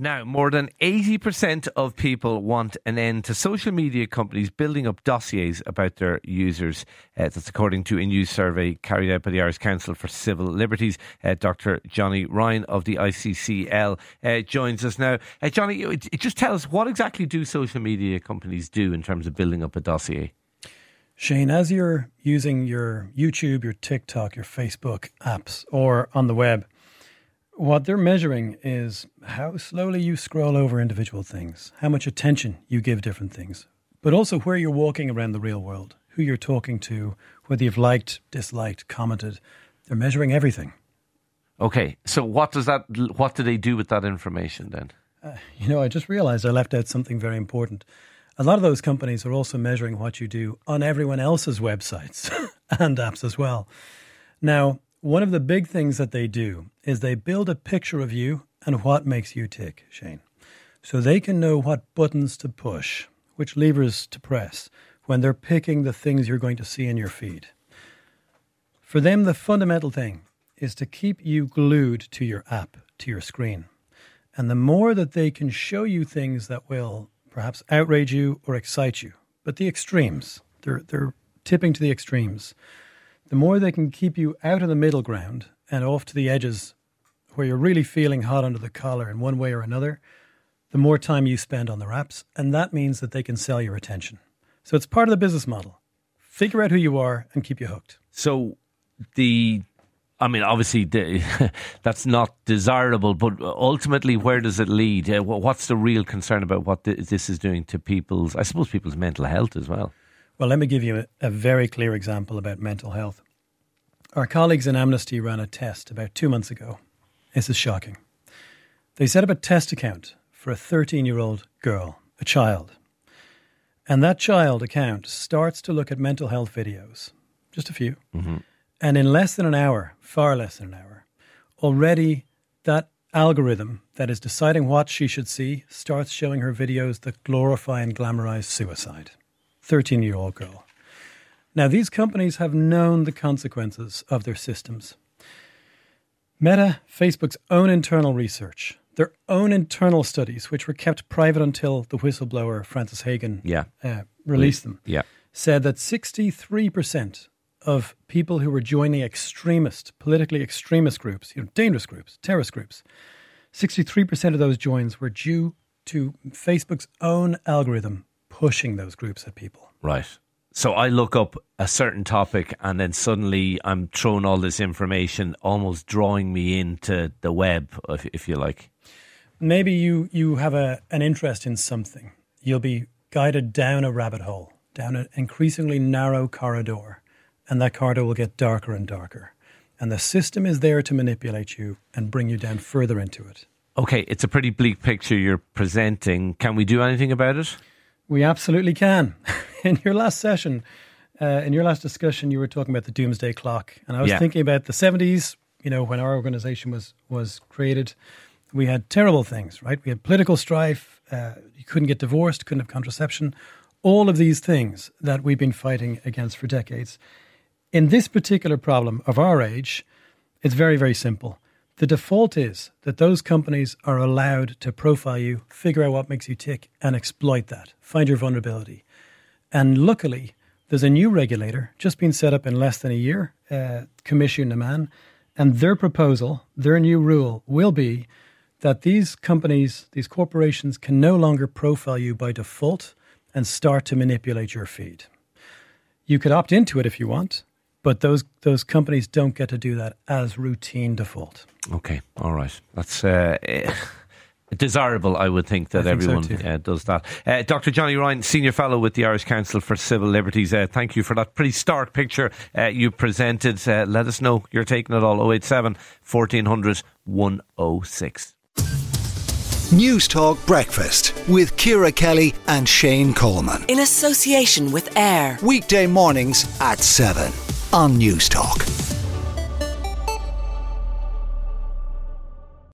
Now, more than 80% of people want an end to social media companies building up dossiers about their users. Uh, that's according to a new survey carried out by the Irish Council for Civil Liberties. Uh, Dr. Johnny Ryan of the ICCL uh, joins us now. Uh, Johnny, just tell us what exactly do social media companies do in terms of building up a dossier? Shane, as you're using your YouTube, your TikTok, your Facebook apps, or on the web, what they're measuring is how slowly you scroll over individual things, how much attention you give different things, but also where you're walking around the real world, who you're talking to, whether you've liked, disliked, commented. They're measuring everything. Okay, so what does that? What do they do with that information then? Uh, you know, I just realized I left out something very important. A lot of those companies are also measuring what you do on everyone else's websites and apps as well. Now, one of the big things that they do is they build a picture of you and what makes you tick, Shane. So they can know what buttons to push, which levers to press when they're picking the things you're going to see in your feed. For them, the fundamental thing is to keep you glued to your app, to your screen. And the more that they can show you things that will perhaps outrage you or excite you, but the extremes, they're, they're tipping to the extremes the more they can keep you out of the middle ground and off to the edges where you're really feeling hot under the collar in one way or another, the more time you spend on the apps. And that means that they can sell your attention. So it's part of the business model. Figure out who you are and keep you hooked. So the I mean, obviously, the, that's not desirable, but ultimately, where does it lead? Uh, what's the real concern about what this is doing to people's, I suppose, people's mental health as well? Well, let me give you a, a very clear example about mental health. Our colleagues in Amnesty ran a test about two months ago. This is shocking. They set up a test account for a 13 year old girl, a child. And that child account starts to look at mental health videos, just a few. Mm-hmm. And in less than an hour, far less than an hour, already that algorithm that is deciding what she should see starts showing her videos that glorify and glamorize suicide. 13 year old girl. Now, these companies have known the consequences of their systems. Meta, Facebook's own internal research, their own internal studies, which were kept private until the whistleblower Frances Haugen yeah. uh, released them, yeah. said that 63% of people who were joining extremist, politically extremist groups, you know, dangerous groups, terrorist groups, 63% of those joins were due to Facebook's own algorithm pushing those groups at people. Right. So I look up a certain topic and then suddenly I'm thrown all this information, almost drawing me into the web, if, if you like. Maybe you, you have a, an interest in something. You'll be guided down a rabbit hole, down an increasingly narrow corridor, and that corridor will get darker and darker. And the system is there to manipulate you and bring you down further into it. Okay, it's a pretty bleak picture you're presenting. Can we do anything about it? We absolutely can. in your last session, uh, in your last discussion, you were talking about the doomsday clock, and I was yeah. thinking about the seventies. You know, when our organization was was created, we had terrible things, right? We had political strife. Uh, you couldn't get divorced, couldn't have contraception. All of these things that we've been fighting against for decades. In this particular problem of our age, it's very, very simple. The default is that those companies are allowed to profile you, figure out what makes you tick, and exploit that. Find your vulnerability. And luckily, there's a new regulator just been set up in less than a year, uh, Coimisiún na Meán, and their proposal, their new rule will be that these companies, these corporations can no longer profile you by default and start to manipulate your feed. You could opt into it if you want, but those those companies don't get to do that as routine default. Okay, all right, that's. Uh, desirable, I would think that think everyone so uh, does that. Uh, Dr. Johnny Ryan, Senior Fellow with the Irish Council for Civil Liberties, uh, thank you for that pretty stark picture uh, you presented. Uh, let us know you're taking it all 087 1400 106. News Talk Breakfast with Ciara Kelly and Shane Coleman. In association with AIR. Weekday mornings at 7 on News Talk.